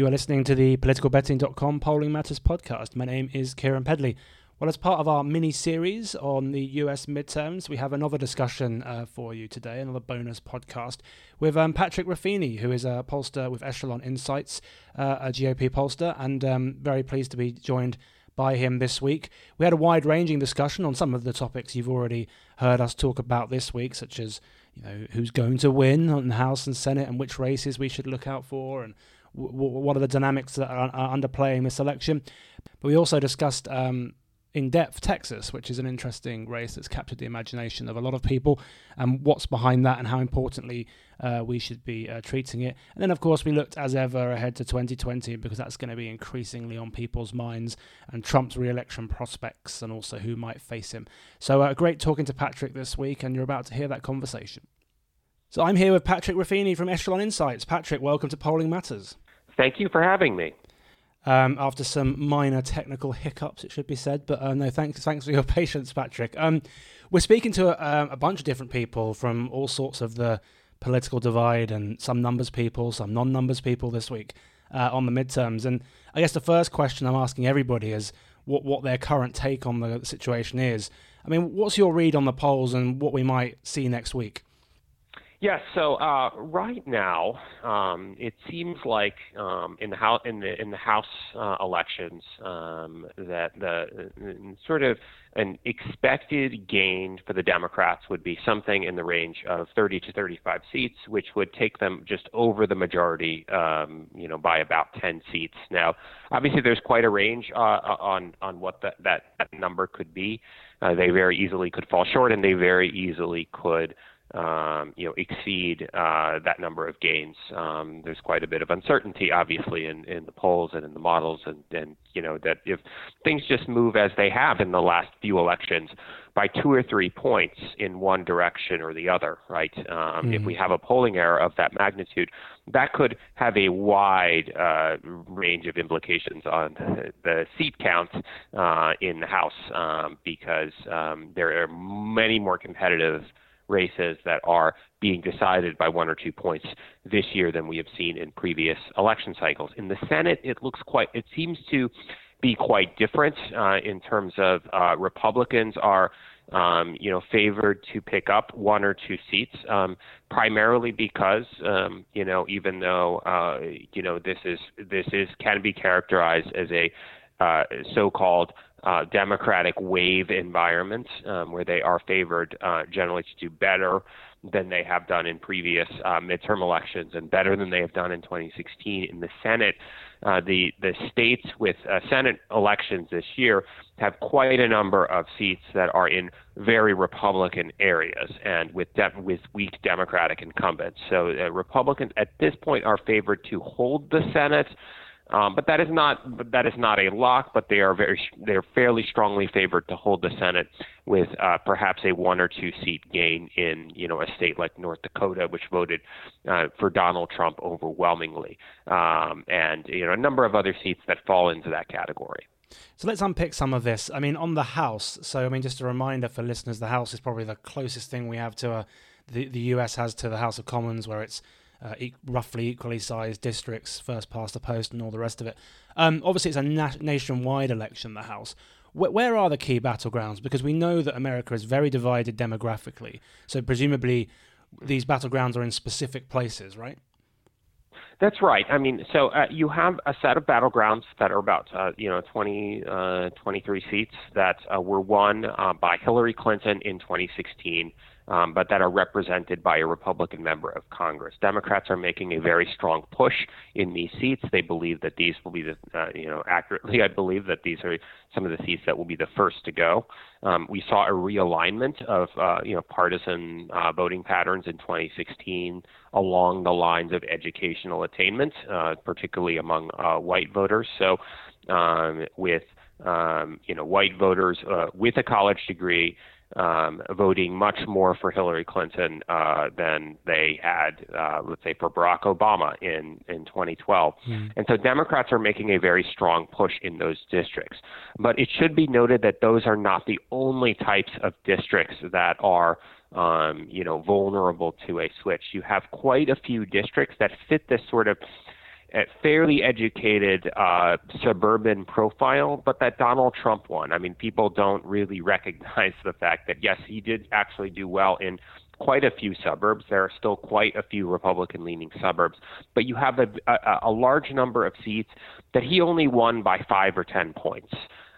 You are listening to the politicalbetting.com Polling Matters podcast. My name is Keiran Pedley. Well, as part of our mini series on the US midterms, we have another discussion uh, for you today, another bonus podcast with um, Patrick Ruffini, who is a pollster with Echelon Insights, uh, a GOP pollster, and um, very pleased to be joined by him this week. We had a wide ranging discussion on some of the topics you've already heard us talk about this week, such as you know who's going to win on the House and Senate and which races we should look out for and what are the dynamics that are, are underplaying this election. But we also discussed um, in depth Texas, which is an interesting race that's captured the imagination of a lot of people, and what's behind that, and how importantly uh, we should be uh, treating it. And then, of course, we looked as ever ahead to 2020 because that's going to be increasingly on people's minds, and Trump's re-election prospects, and also who might face him. So, uh, great talking to Patrick this week, and you're about to hear that conversation. So, I'm here with Patrick Ruffini from Echelon Insights. Patrick, welcome to Polling Matters. Thank you for having me um, after some minor technical hiccups, it should be said. But uh, no, thanks, thanks for your patience, Patrick. Um, we're speaking to a, a, bunch of different people from all sorts of the political divide, and some numbers people, some non-numbers people this week uh, on the midterms. And I guess the first question I'm asking everybody is what what their current take on the situation is. I mean, what's your read on the polls and what we might see next week? Yes. So uh, right now, um, it seems like um, in the house in the in the House uh, elections um, that the uh, sort of an expected gain for the Democrats would be something in the range of 30 to 35 seats, which would take them just over the majority, um, you know, by about 10 seats. Now, obviously, there's quite a range uh, on on what that that number could be. Uh, they very easily could fall short, and they very easily could um, you know, exceed uh, that number of gains. Um, there's quite a bit of uncertainty, obviously, in, in the polls and in the models, and, and you know that if things just move as they have in the last few elections by two or three points in one direction or the other, right? Um, mm If we mm-hmm. have a polling error of that magnitude, that could have a wide uh, range of implications on the seat count uh, in the House um, because um, there are many more competitive races that are being decided by one or two points this year than we have seen in previous election cycles. In the Senate, it looks quite, it seems to be quite different uh, in terms of uh, Republicans are. Um, you know, favored to pick up one or two seats, um, primarily because, um, you know, even though, uh, you know, this is this is can be characterized as a uh, so-called uh, democratic wave environment um, where they are favored uh, generally to do better than they have done in previous uh, midterm elections and better than they have done in 2016 in the Senate. Uh, the the states with uh, Senate elections this year have quite a number of seats that are in very Republican areas and with de- with weak Democratic incumbents. So uh, Republicans at this point are favored to hold the Senate. Um, but that is not that is not a lock. But they are very they are fairly strongly favored to hold the Senate with uh, perhaps a one or two seat gain in you know a state like North Dakota, which voted uh, for Donald Trump overwhelmingly, um, and you know a number of other seats that fall into that category. So let's unpick some of this. I mean, on the House. So I mean, just a reminder for listeners, the House is probably the closest thing we have to a the the US has to the House of Commons, where it's uh, e- roughly equally sized districts, first past the post, and all the rest of it. Um, obviously, it's a na- nationwide election, the House. Wh- where are the key battlegrounds? Because we know that America is very divided demographically. So, presumably, these battlegrounds are in specific places, right? That's right. I mean, so uh, you have a set of battlegrounds that are about, uh, you know, 20, uh, 23 seats that uh, were won uh, by Hillary Clinton in 2016 um, but that are represented by a Republican member of Congress. Democrats are making a very strong push in these seats. They believe that these will be the, uh, you know, accurately, I believe that these are some of the seats that will be the first to go. Um, we saw a realignment of, uh, you know, partisan uh, voting patterns in 2016 along the lines of educational attainment, uh, particularly among uh, white voters. So, um, with um, you know, white voters uh, with a college degree um, voting much more for Hillary Clinton uh, than they had, uh, let's say, for Barack Obama in, in 2012. Mm. And so Democrats are making a very strong push in those districts. But it should be noted that those are not the only types of districts that are. Um, you know, vulnerable to a switch. You have quite a few districts that fit this sort of fairly educated uh, suburban profile, but that Donald Trump won. I mean, people don't really recognize the fact that yes, he did actually do well in quite a few suburbs. There are still quite a few Republican leaning suburbs, but you have a, a, a large number of seats that he only won by five or 10 points.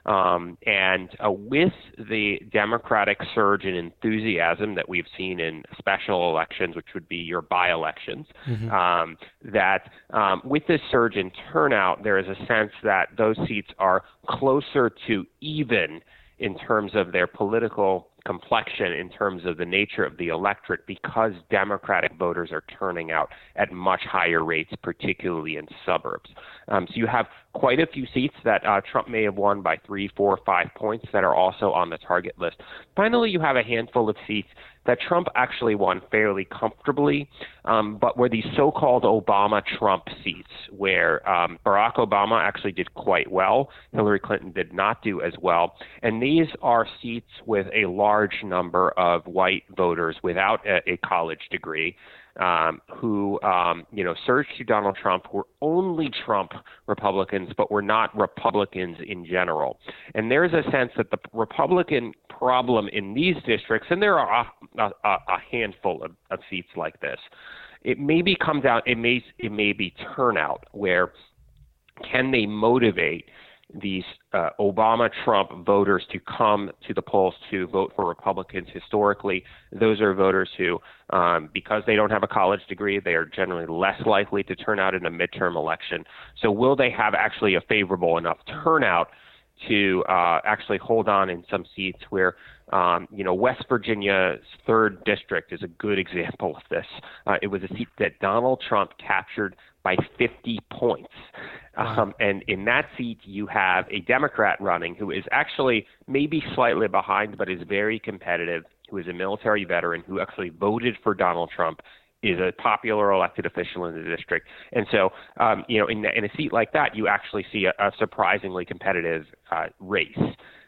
Um, and uh, with the Democratic surge in enthusiasm that we've seen in special elections, which would be your by elections, mm-hmm. um, that um, with this surge in turnout, there is a sense that those seats are closer to even in terms of their political complexion in terms of the nature of the electorate because Democratic voters are turning out at much higher rates, particularly in suburbs. Um, so you have quite a few seats that uh, Trump may have won by three, four, five points that are also on the target list. Finally, you have a handful of seats that Trump actually won fairly comfortably, um, but were these so-called Obama Trump seats, where um, Barack Obama actually did quite well, Hillary Clinton did not do as well, and these are seats with a large number of white voters without a, a college degree um, who um, you know surged to Donald Trump were only Trump Republicans, but were not Republicans in general. And there's a sense that the Republican problem in these districts, and there are a, a, a handful of, of seats like this, it maybe comes out. It may it may be turnout where can they motivate these uh, Obama Trump voters to come to the polls to vote for Republicans historically. Those are voters who, um, because they don't have a college degree, they are generally less likely to turn out in a midterm election. So, will they have actually a favorable enough turnout to uh, actually hold on in some seats where, um, you know, West Virginia's third district is a good example of this. Uh, it was a seat that Donald Trump captured by 50 points. Um, and in that seat, you have a Democrat running who is actually maybe slightly behind, but is very competitive, who is a military veteran who actually voted for Donald Trump is a popular elected official in the district. And so, um, you know, in, in, a seat like that, you actually see a, a surprisingly competitive uh, race.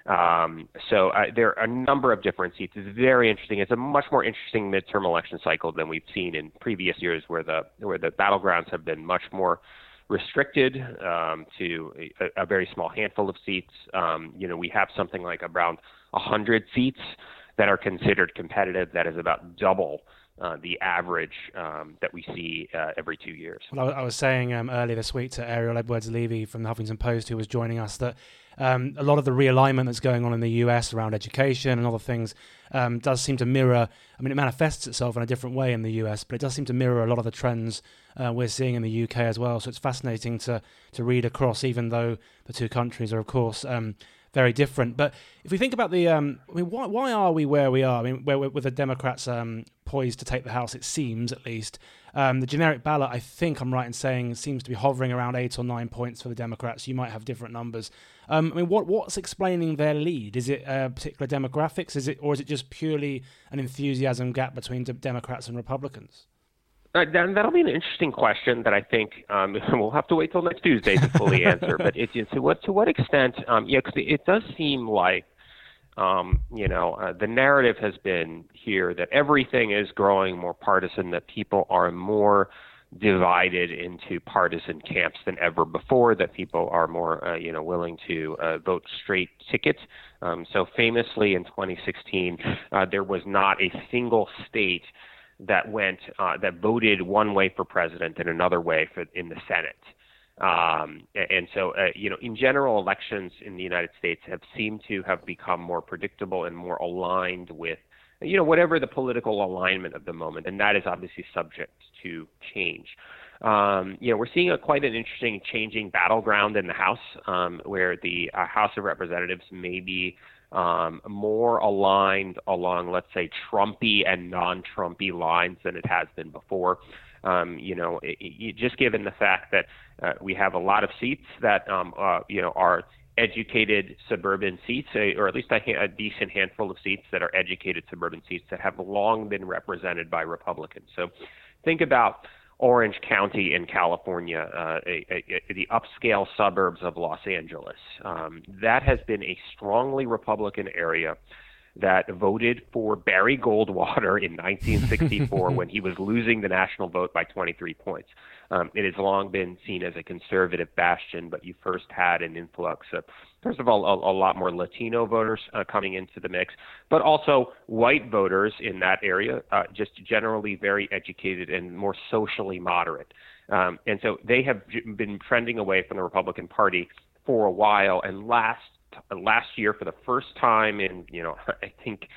Um, so uh, there are a number of different seats. It's very interesting. It's a much more interesting midterm election cycle than we've seen in previous years, where the where the battlegrounds have been much more restricted um, to a, a, very small handful of seats. Um, you know, we have something like around 100 seats that are considered competitive. That is about double uh, the average um, that we see uh, every two years. Well, I, was saying um, earlier this week to Ariel Edwards Levy from the Huffington Post, who was joining us, that um, a lot of the realignment that's going on in the US around education and other things um, does seem to mirror. I mean, it manifests itself in a different way in the US, but it does seem to mirror a lot of the trends uh, we're seeing in the UK as well. So it's fascinating to to read across, even though the two countries are, of course, um, very different. But if we think about the, um, I mean, why, why are we where we are? I mean, where, with the Democrats um, poised to take the House, it seems at least. Um, the generic ballot, I think I'm right in saying, seems to be hovering around eight or nine points for the Democrats. You might have different numbers. Um, I mean, what what's explaining their lead? Is it uh, particular demographics? Is it or is it just purely an enthusiasm gap between Democrats and Republicans? Uh, that, that'll be an interesting question that I think um, we'll have to wait till next Tuesday to fully answer. but it, to what to what extent? Um, yeah, because it does seem like um, you know uh, the narrative has been here that everything is growing more partisan, that people are more divided into partisan camps than ever before. That people are more uh, you know willing to uh, vote straight ticket. Um, so famously in 2016, uh, there was not a single state that went uh, that voted one way for president and another way for in the Senate. Um, and so, uh, you know, in general, elections in the United States have seemed to have become more predictable and more aligned with, you know, whatever the political alignment of the moment, and that is obviously subject to change. Um, you know, we're seeing a, quite an interesting changing battleground in the House, um, where the uh, House of Representatives may be um, more aligned along, let's say, Trumpy and non-Trumpy lines than it has been before. Um, you know, it, it, just given the fact that uh, we have a lot of seats that um, uh, you know are educated suburban seats, or at least a, a, decent handful of seats that are educated suburban seats that have long been represented by Republicans. So think about Orange County in California, uh, a, a, the upscale suburbs of Los Angeles. Um, that has been a strongly Republican area that voted for Barry Goldwater in 1964 when he was losing the national vote by 23 points. Um, it has long been seen as a conservative bastion, but you first had an influx of, first of all, a, a lot more Latino voters uh, coming into the mix, but also white voters in that area, uh, just generally very educated and more socially moderate. Um, and so they have been trending away from the Republican Party for a while. And last last year, for the first time in you know I think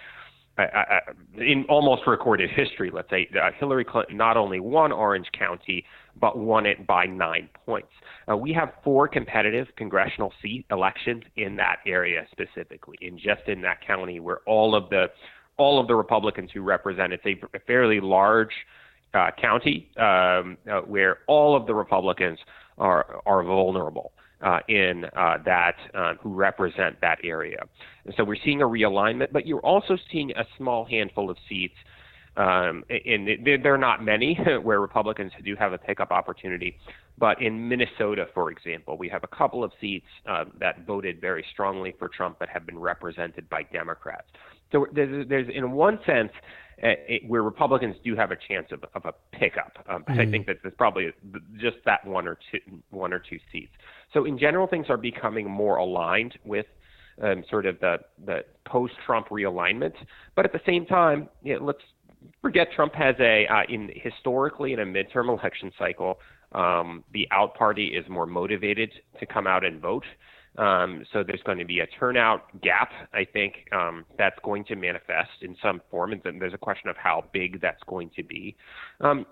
in almost recorded history, let's say, uh, Hillary Clinton not only won Orange County, but won it by nine points. Uh, we have four competitive congressional seat elections in that area specifically, in just in that county where all of the all of the Republicans who represent it's a, a fairly large uh, county um, uh, where all of the Republicans are are vulnerable uh, in uh, that uh, who represent that area. And so we're seeing a realignment, but you're also seeing a small handful of seats. Um, and they're not many where Republicans do have a pickup opportunity. But in Minnesota, for example, we have a couple of seats uh, that voted very strongly for Trump but have been represented by Democrats. So there's, there's in one sense, uh, it, where Republicans do have a chance of, of a pickup. Um, mm-hmm. I think that there's probably just that one or two one or two seats. So in general, things are becoming more aligned with um, sort of the the post-Trump realignment. But at the same time, you know, let's forget Trump has a uh, in historically in a midterm election cycle, um, the out party is more motivated to come out and vote. Um, so there's going to be a turnout gap, I think, um, that's going to manifest in some form, and then there's a question of how big that's going to be. Um,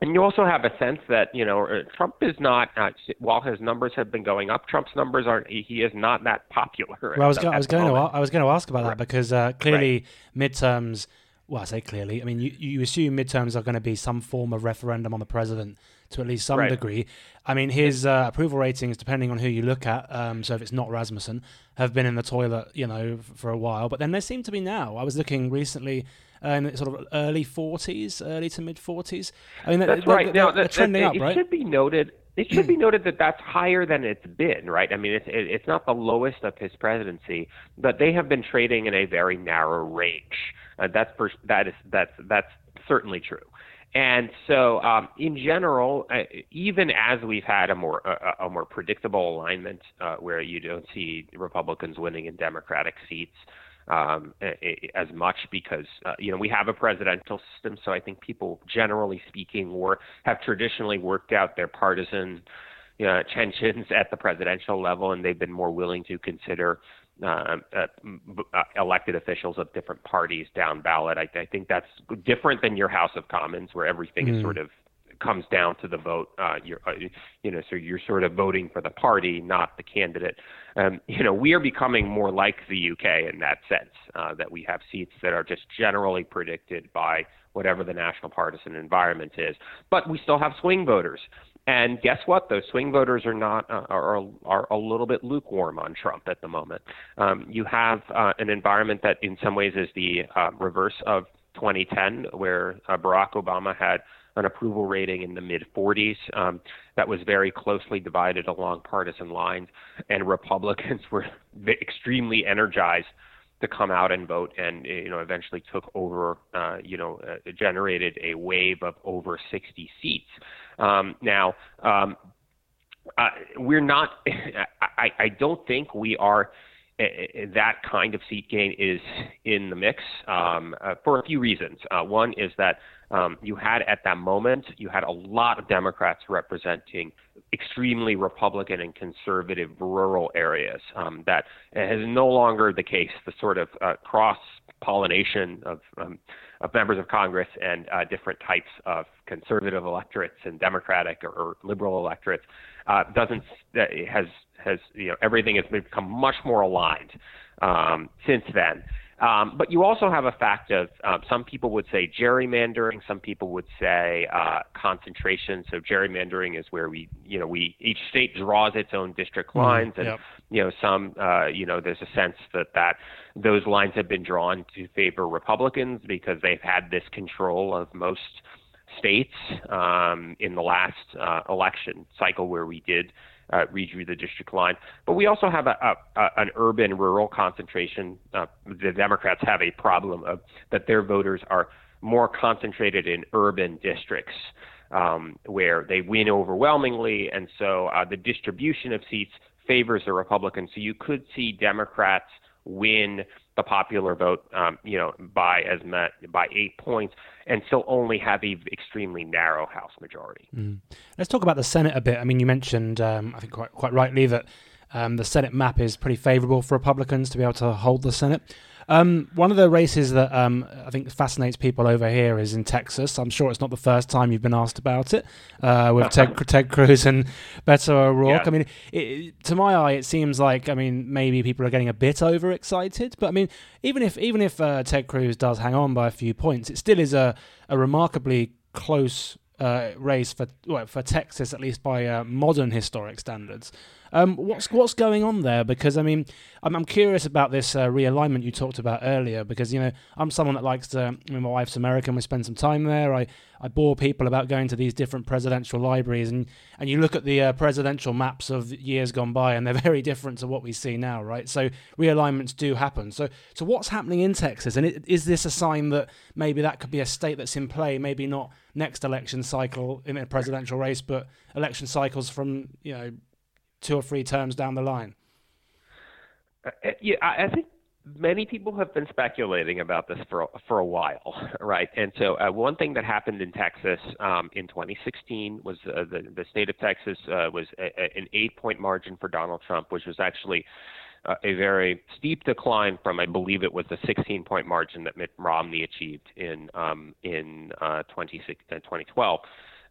and you also have a sense that you know uh, Trump is not uh, while his numbers have been going up, Trump's numbers aren't. He is not that popular. Well, I was, go- I was going to I was going to ask about right. that because uh, clearly right. midterms. Well, I say clearly. I mean, you, you assume midterms are going to be some form of referendum on the president to at least some right. degree. I mean, his uh, approval ratings, depending on who you look at, um, so if it's not Rasmussen, have been in the toilet, you know, for a while. But then they seem to be now. I was looking recently uh, in the sort of early 40s, early to mid 40s. I mean, that's they're, right. They're, now, they're trending it, up, right? It should be noted. It should be noted that that's higher than it's been, right? I mean, it's it's not the lowest of his presidency, but they have been trading in a very narrow range. Uh, that's per, that is that's that's certainly true. And so, um, in general, uh, even as we've had a more a, a more predictable alignment uh, where you don't see Republicans winning in Democratic seats um, as much because uh, you know we have a presidential system, so I think people, generally speaking, or have traditionally worked out their partisan you know, tensions at the presidential level, and they've been more willing to consider uh, uh, uh, elected officials of different parties down ballot. I, I, think that's different than your House of Commons, where everything mm. is sort of comes down to the vote. Uh, you're, uh, you know, so you're sort of voting for the party, not the candidate. Um, you know, we are becoming more like the UK in that sense, uh, that we have seats that are just generally predicted by whatever the national partisan environment is. But we still have swing voters. And guess what? Those swing voters are not uh, are are a little bit lukewarm on Trump at the moment. Um, you have uh, an environment that, in some ways, is the uh, reverse of 2010, where uh, Barack Obama had an approval rating in the mid 40s um, that was very closely divided along partisan lines, and Republicans were extremely energized to come out and vote, and you know eventually took over, uh, you know, uh, generated a wave of over 60 seats. Um, now, um, uh, we're not. I, I don't think we are. Uh, that kind of seat gain is in the mix um, uh, for a few reasons. Uh, one is that um, you had at that moment you had a lot of Democrats representing extremely Republican and conservative rural areas. Um, that is no longer the case. The sort of uh, cross pollination of, um, of members of Congress and uh, different types of conservative electorates and Democratic or, or liberal electorates uh, doesn't has has you know everything has become much more aligned um, since then. Um, but you also have a fact of um, some people would say gerrymandering, some people would say uh, concentration. So gerrymandering is where we, you know, we each state draws its own district mm-hmm. lines, mm, and yep. you know, some, uh, you know, there's a sense that that those lines have been drawn to favor Republicans because they've had this control of most states um, in the last uh, election cycle where we did uh, redrew the district line. But we also have a, a, a an urban rural concentration. Uh, the Democrats have a problem of that their voters are more concentrated in urban districts um, where they win overwhelmingly, and so uh, the distribution of seats favors the Republicans. So you could see Democrats win the popular vote, um, you know, by as met by eight points, and still only have a extremely narrow House majority. Mm. Let's talk about the Senate a bit. I mean, you mentioned, um, I think quite quite rightly, that um, the Senate map is pretty favourable for Republicans to be able to hold the Senate. Um, one of the races that um, I think fascinates people over here is in Texas. I'm sure it's not the first time you've been asked about it uh, with Ted, Ted Cruz and Beto O'Rourke. Yeah. I mean, it, to my eye, it seems like I mean maybe people are getting a bit overexcited. But I mean, even if even if uh, Ted Cruz does hang on by a few points, it still is a, a remarkably close uh, race for well, for Texas, at least by uh, modern historic standards. Um, what's what's going on there? Because I mean, I'm, I'm curious about this uh, realignment you talked about earlier. Because you know, I'm someone that likes to. I mean, my wife's American. We spend some time there. I, I bore people about going to these different presidential libraries, and and you look at the uh, presidential maps of years gone by, and they're very different to what we see now, right? So realignments do happen. So so what's happening in Texas? And it, is this a sign that maybe that could be a state that's in play? Maybe not next election cycle in a presidential race, but election cycles from you know two or three terms down the line? Uh, uh, yeah, I think many people have been speculating about this for for a while, right? And so uh, one thing that happened in Texas um, in 2016 was uh, the the state of Texas uh, was a, a, an eight point margin for Donald Trump, which was actually uh, a very steep decline from I believe it was the 16 point margin that Mitt Romney achieved in um, in 2012.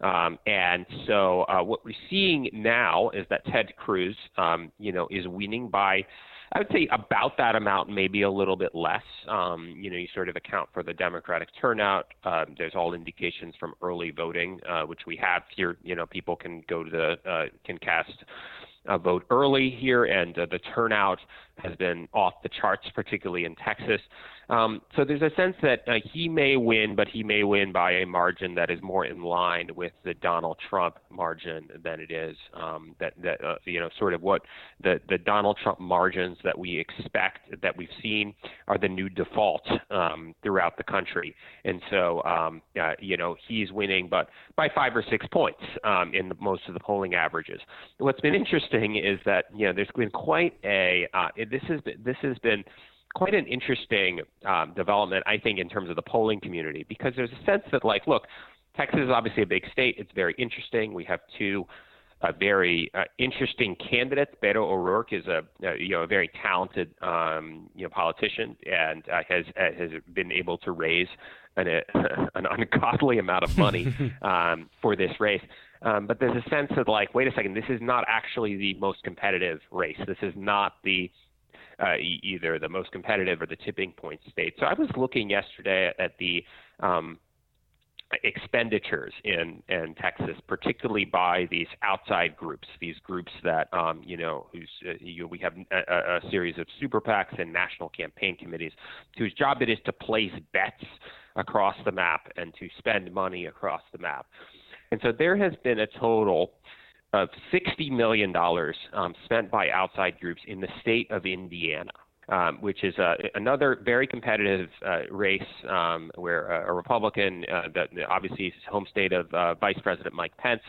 Um, and so uh, what we're seeing now is that Ted Cruz, um, you know, is winning by, I would say about that amount, maybe a little bit less. Um, you know, you sort of account for the Democratic turnout. Uh, there's all indications from early voting, uh, which we have here. You know, people can go to the uh, can cast a vote early here, and uh, the turnout has been off the charts, particularly in Texas. Um, so there's a sense that uh, he may win, but he may win by a margin that is more in line with the Donald Trump margin than it is um, that that uh, you know sort of what the the Donald Trump margins that we expect that we've seen are the new default um, throughout the country, and so uh, you know he's winning, but by five or six points um, in the, most of the polling averages. What's been interesting is that you know there's been quite a uh, this has been this has been quite an interesting um, development, I think, in terms of the polling community, because there's a sense that, like, look, Texas is obviously a big state. It's very interesting. We have two uh, very uh, interesting candidates. Beto O'Rourke is a uh, you know a very talented um, you know politician and uh, has uh, has been able to raise an, an ungodly amount of money um, for this race. Um, but there's a sense of like, wait a second, this is not actually the most competitive race. This is not the uh, either the most competitive or the tipping point state. So I was looking yesterday at the um, expenditures in in Texas, particularly by these outside groups, these groups that um, you know, whose uh, you know, we have a, a series of super PACs and national campaign committees, whose job it is to place bets across the map and to spend money across the map. And so there has been a total of $60 million um, spent by outside groups in the state of Indiana. Um, which is uh, another very competitive uh, race um, where uh, a Republican, uh, that obviously home state of uh, Vice President Mike Pence,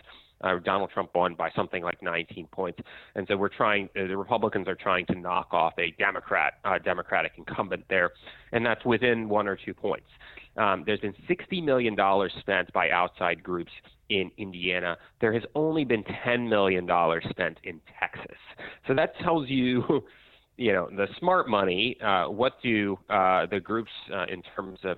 uh, Donald Trump won by something like 19 points, and so we're trying. The Republicans are trying to knock off a Democrat, Democratic incumbent there, and that's within one or two points. Um, there's been 60 million dollars spent by outside groups in Indiana. There has only been 10 million dollars spent in Texas. So that tells you. You know the smart money. Uh, what do uh, the groups, uh, in terms of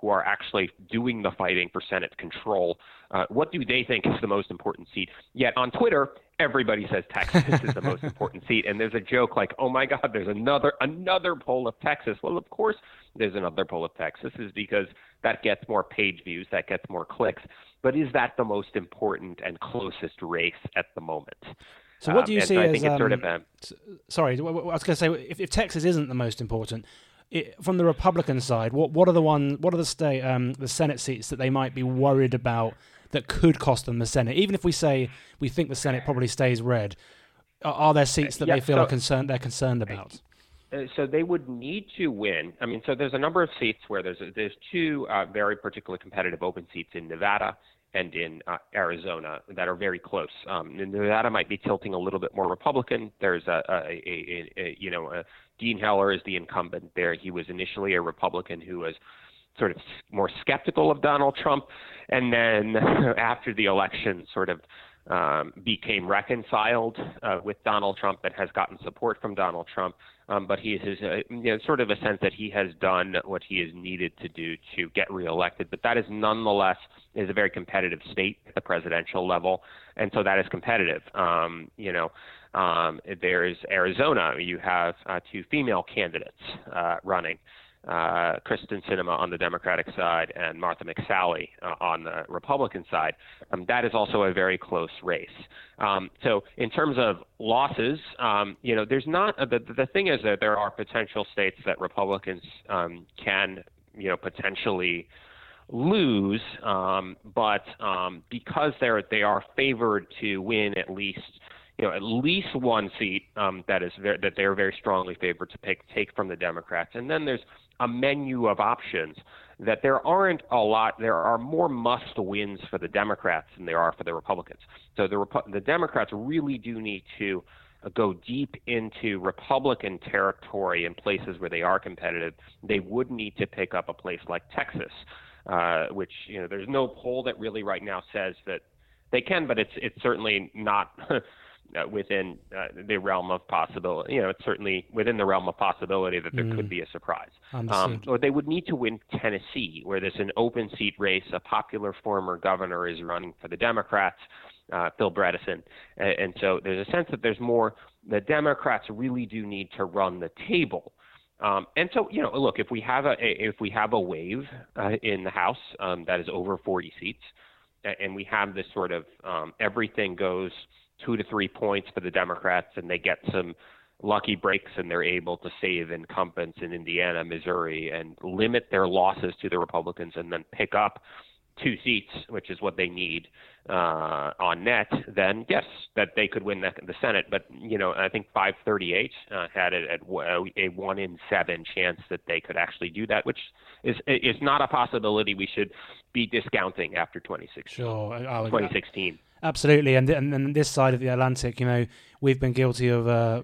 who are actually doing the fighting for Senate control. Uh, what do they think is the most important seat? Yet on Twitter, everybody says Texas is the most important seat, and there's a joke like, "Oh my God, there's another another poll of Texas." Well, of course, there's another poll of Texas, is because that gets more page views, that gets more clicks. But is that the most important and closest race at the moment? So what do you um, see so as? Um, sort of a, sorry, I was going to say if, if Texas isn't the most important, it, from the Republican side, what what are the one what are the state um, the Senate seats that they might be worried about that could cost them the Senate? Even if we say we think the Senate probably stays red, are, are there seats that yeah, they feel so, are concerned they're concerned about? Uh, so they would need to win. I mean, so there's a number of seats where there's a, there's two uh, very particularly competitive open seats in Nevada and in uh, Arizona that are very close. Um, Nevada might be tilting a little bit more Republican. There's a, a, a, a you know, Dean Heller is the incumbent there. He was initially a Republican who was sort of more skeptical of Donald Trump, and then after the election, sort of um, became reconciled uh, with Donald Trump and has gotten support from Donald Trump. Um, but he has uh, you know, sort of a sense that he has done what he is needed to do to get reelected. But that is nonetheless is a very competitive state at the presidential level, and so that is competitive. Um, you know, um, there's Arizona. You have uh, two female candidates uh, running uh, Kyrsten Sinema on the Democratic side and Martha McSally uh, on the Republican side. Um, that is also a very close race. Um, so in terms of losses, um, you know, there's not uh, the the thing is that there are potential states that Republicans um, can you know potentially lose, um, but um, because they're they are favored to win at least you know, at least one seat um, that is very, that they're very strongly favored to take take from the Democrats, and then there's a menu of options that there aren't a lot. There are more must wins for the Democrats than there are for the Republicans. So the the Democrats really do need to go deep into Republican territory in places where they are competitive. They would need to pick up a place like Texas, uh, which you know there's no poll that really right now says that they can, but it's it's certainly not uh, within uh, the realm of possibility. You know, it's certainly within the realm of possibility that there mm. could be a surprise. Um, or they would need to win Tennessee, where there's an open seat race. A popular former governor is running for the Democrats, uh, Phil Bredesen, and, and so there's a sense that there's more. The Democrats really do need to run the table. Um, and so, you know, look, if we have a, if we have a wave uh, in the House um, that is over 40 seats, and we have this sort of um, everything goes two to three points for the Democrats, and they get some lucky breaks and they're able to save incumbents in Indiana, Missouri, and limit their losses to the Republicans, and then pick up two seats, which is what they need uh, on net, then yes, that they could win the, the Senate. But you know, I think 538 uh, had it at a one in seven chance that they could actually do that, which is is not a possibility we should be discounting after 2016. Sure, 2016. Absolutely, and and, and this side of the Atlantic, you know, we've been guilty of uh,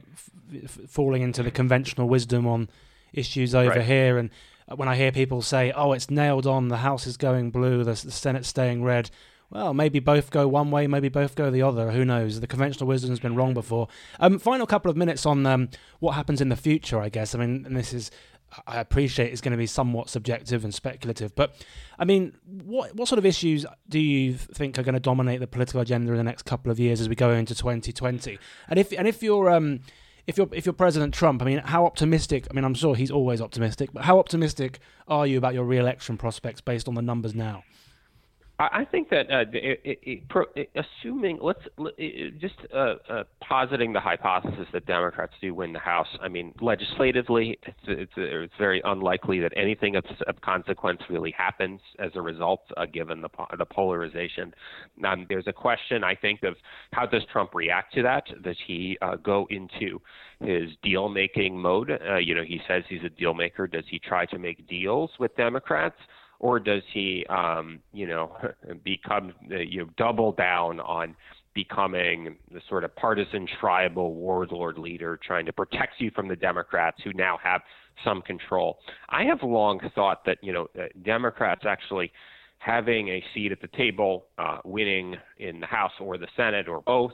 f- falling into the conventional wisdom on issues over right. here. And when I hear people say, "Oh, it's nailed on, the House is going blue, the, the Senate's staying red," well, maybe both go one way, maybe both go the other. Who knows? The conventional wisdom has been wrong before. Um, final couple of minutes on um, what happens in the future, I guess. I mean, and this is I appreciate it's going to be somewhat subjective and speculative, but I mean, what what sort of issues do you think are going to dominate the political agenda in the next couple of years as we go into 2020? And if and if you're um if you're if you're President Trump, I mean, how optimistic? I mean, I'm sure he's always optimistic, but how optimistic are you about your re-election prospects based on the numbers now? I think that uh, it, it, it, assuming let's just uh, uh, positing the hypothesis that Democrats do win the House. I mean, legislatively, it's it's, it's very unlikely that anything of, of, consequence really happens as a result, uh, given the the polarization. Um, there's a question I think of how does Trump react to that? Does he uh, go into his deal making mode? Uh, you know, he says he's a deal maker. Does he try to make deals with Democrats? Or does he, um, you know, become, uh, you know, double down on becoming the sort of partisan tribal warlord leader trying to protect you from the Democrats who now have some control. I have long thought that, you know, uh, Democrats actually having a seat at the table, uh, winning in the House or the Senate or both,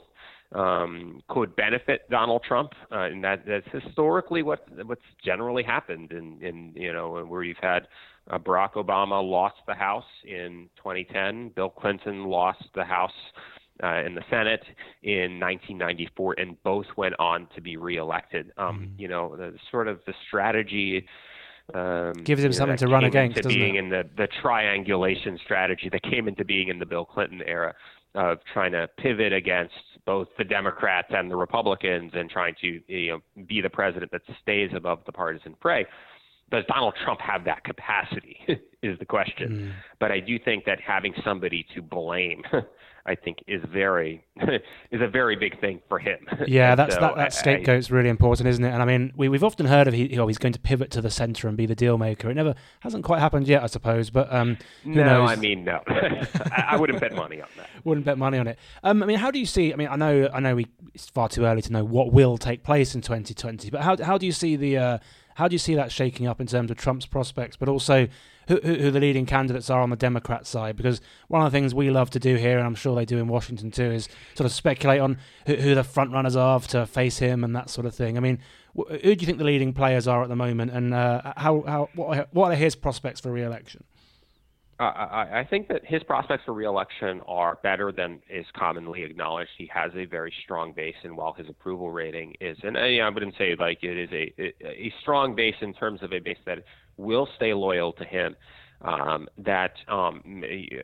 um, could benefit Donald Trump, uh, and that, that's historically what what's generally happened in, in you know where you've had uh, Barack Obama lost the House in 2010, Bill Clinton lost the House uh, in the Senate in 1994, and both went on to be reelected. Um, mm. You know, the sort of the strategy. Um, Gives him something to run against, to being it? in the, the triangulation strategy that came into being in the Bill Clinton era of trying to pivot against both the Democrats and the Republicans and trying to you know be the president that stays above the partisan fray. Does Donald Trump have that capacity? is the question. Mm. But I do think that having somebody to blame, I think, is very is a very big thing for him. Yeah, that's so that, that scapegoat's really important, isn't it? And I mean, we we've often heard of he, know, he's going to pivot to the centre and be the deal maker. It never hasn't quite happened yet, I suppose. But um, no, knows? I mean, no, I, I, wouldn't bet money on that. Wouldn't bet money on it. Um, I mean, how do you see? I mean, I know I know we it's far too early to know what will take place in 2020, but how how do you see the uh, how do you see that shaking up in terms of Trump's prospects, but also who, who, the leading candidates are on the Democrat side? Because one of the things we love to do here, and I'm sure they do in Washington too, is sort of speculate on who, who the front runners are to face him and that sort of thing. I mean, who do you think the leading players are at the moment, and uh, how how what are, what are his prospects for re-election? I, I think that his prospects for reelection are better than is commonly acknowledged. He has a very strong base, and while his approval rating is, and I, I wouldn't say like it is a a strong base in terms of a base that will stay loyal to him. Um, that um,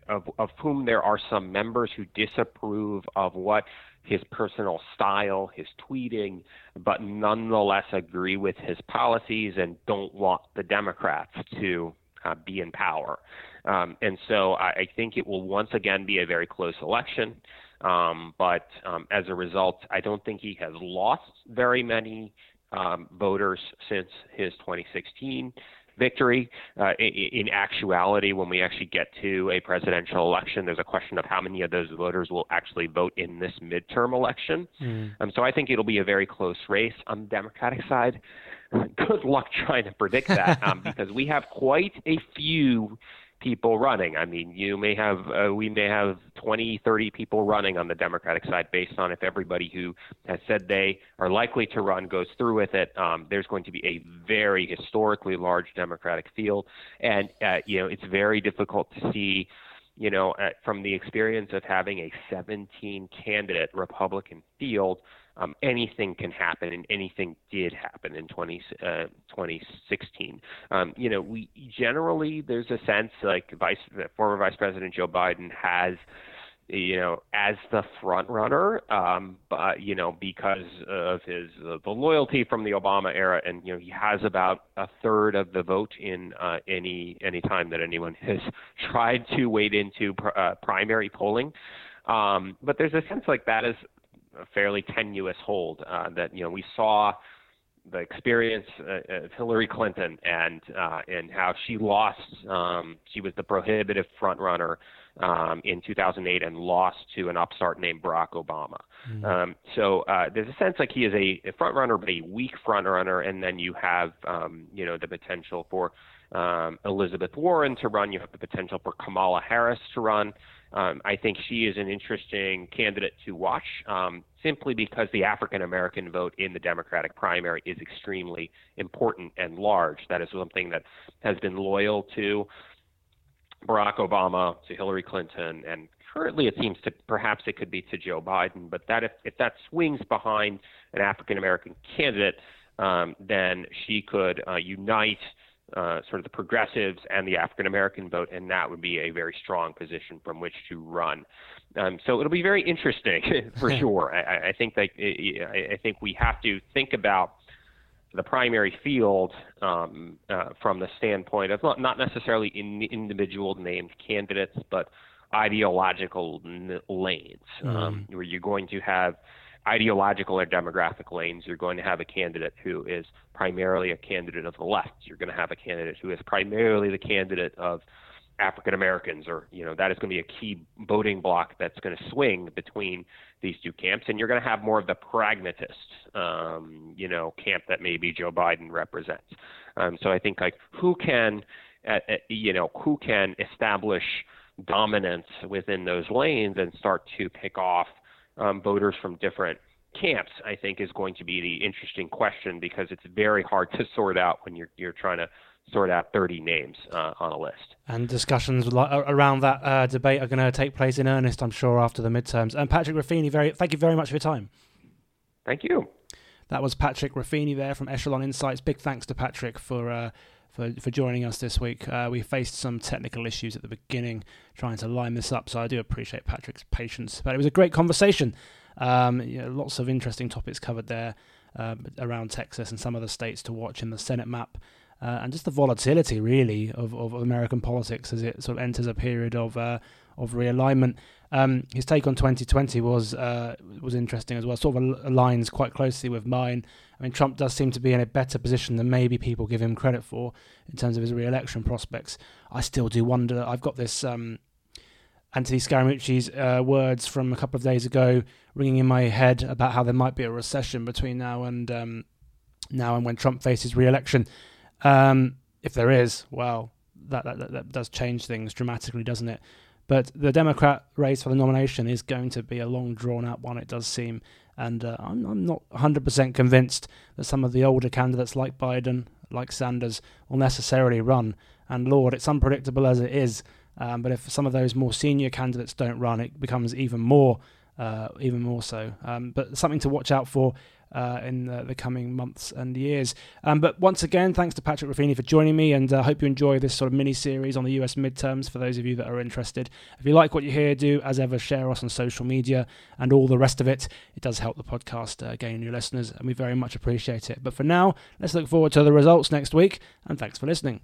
of, of whom there are some members who disapprove of what his personal style, his tweeting, but nonetheless agree with his policies and don't want the Democrats to uh, be in power. Um, and so I, I, think it will once again be a very close election. Um, but um, as a result, I don't think he has lost very many um, voters since his 2016 victory. Uh, in, in, actuality, when we actually get to a presidential election, there's a question of how many of those voters will actually vote in this midterm election. Mm. Um, so I think it'll be a very close race on the Democratic side. Good luck trying to predict that um, because we have quite a few people running. I mean, you may have uh, we may have 20, 30 people running on the Democratic side based on if everybody who has said they are likely to run goes through with it. Um, there's going to be a very historically large Democratic field, and uh, you know it's very difficult to see. You know, uh, from the experience of having a 17 candidate Republican field, um, anything can happen, and anything did happen in 20, uh, 2016. Um, you know, we generally there's a sense like Vice former Vice President Joe Biden has you know, as the front runner, um, but you know, because of his uh, the loyalty from the Obama era, and you know, he has about a third of the vote in uh, any any time that anyone has tried to wade into pr- uh, primary polling. Um, but there's a sense like that is a fairly tenuous hold. Uh, that you know we saw the experience uh, of Hillary Clinton and uh, and how she lost. Um, she was the prohibitive front runner um, in 2008 and lost to an upstart named Barack Obama. Mm-hmm. Um, so uh, there's a sense like he is a, a front runner, but a weak front runner, and then you have um, you know the potential for um, Elizabeth Warren to run. You have the potential for Kamala Harris to run. Um, I think she is an interesting candidate to watch um, simply because the African American vote in the Democratic primary is extremely important and large. That is something that has been loyal to Barack Obama, to Hillary Clinton, and currently it seems to perhaps it could be to Joe Biden. But that if, if that swings behind an African American candidate, um, then she could uh, unite uh, sort of the progressives and the African American vote, and that would be a very strong position from which to run. Um, so it'll be very interesting for sure. I, I think that I think we have to think about the primary field um, uh, from the standpoint of not, necessarily in individual named candidates, but ideological n- lanes, mm. um, where you're going to have ideological or demographic lanes, you're going to have a candidate who is primarily a candidate of the left. You're going to have a candidate who is primarily the candidate of African Americans, or you know that is going to be a key voting block that's going to swing between these two camps, and you're going to have more of the pragmatist, um, you know, camp that maybe Joe Biden represents. Um, so I think like who can, uh, uh, you know, who can establish dominance within those lanes and start to pick off um, voters from different camps, I think, is going to be the interesting question because it's very hard to sort out when you're you're trying to sort out 30 names uh, on a list. And discussions around that uh, debate are going to take place in earnest, I'm sure, after the midterms. And Patrick Ruffini, very thank you very much for your time. Thank you. That was Patrick Ruffini there from Echelon Insights. Big thanks to Patrick for. Uh, for, for joining us this week. Uh, we faced some technical issues at the beginning trying to line this up, so I do appreciate Patrick's patience. But it was a great conversation. Um, you know, lots of interesting topics covered there uh, around Texas and some other states to watch in the Senate map. uh, and just the volatility really of, of American politics as it sort of enters a period of uh, of realignment. Um, his take on 2020 was uh, was interesting as well. Sort of aligns quite closely with mine. I mean, Trump does seem to be in a better position than maybe people give him credit for in terms of his re-election prospects. I still do wonder. I've got this um, Anthony Scaramucci's uh, words from a couple of days ago ringing in my head about how there might be a recession between now and um, now and when Trump faces re-election. Um, if there is, well, that, that that does change things dramatically, doesn't it? But the Democrat race for the nomination is going to be a long, drawn out one, it does seem. And uh, I'm, I'm not 100% convinced that some of the older candidates like Biden, like Sanders, will necessarily run. And Lord, it's unpredictable as it is. Um, but if some of those more senior candidates don't run, it becomes even more, uh, even more so. Um, but something to watch out for uh, in the, the, coming months and years. Um, but once again, thanks to Patrick Ruffini for joining me, and I uh, hope you enjoy this sort of mini series on the US midterms for those of you that are interested. If you like what you hear, do as ever share us on social media and all the rest of it. It does help the podcast uh, gain new listeners, and we very much appreciate it. But for now, let's look forward to the results next week, and thanks for listening.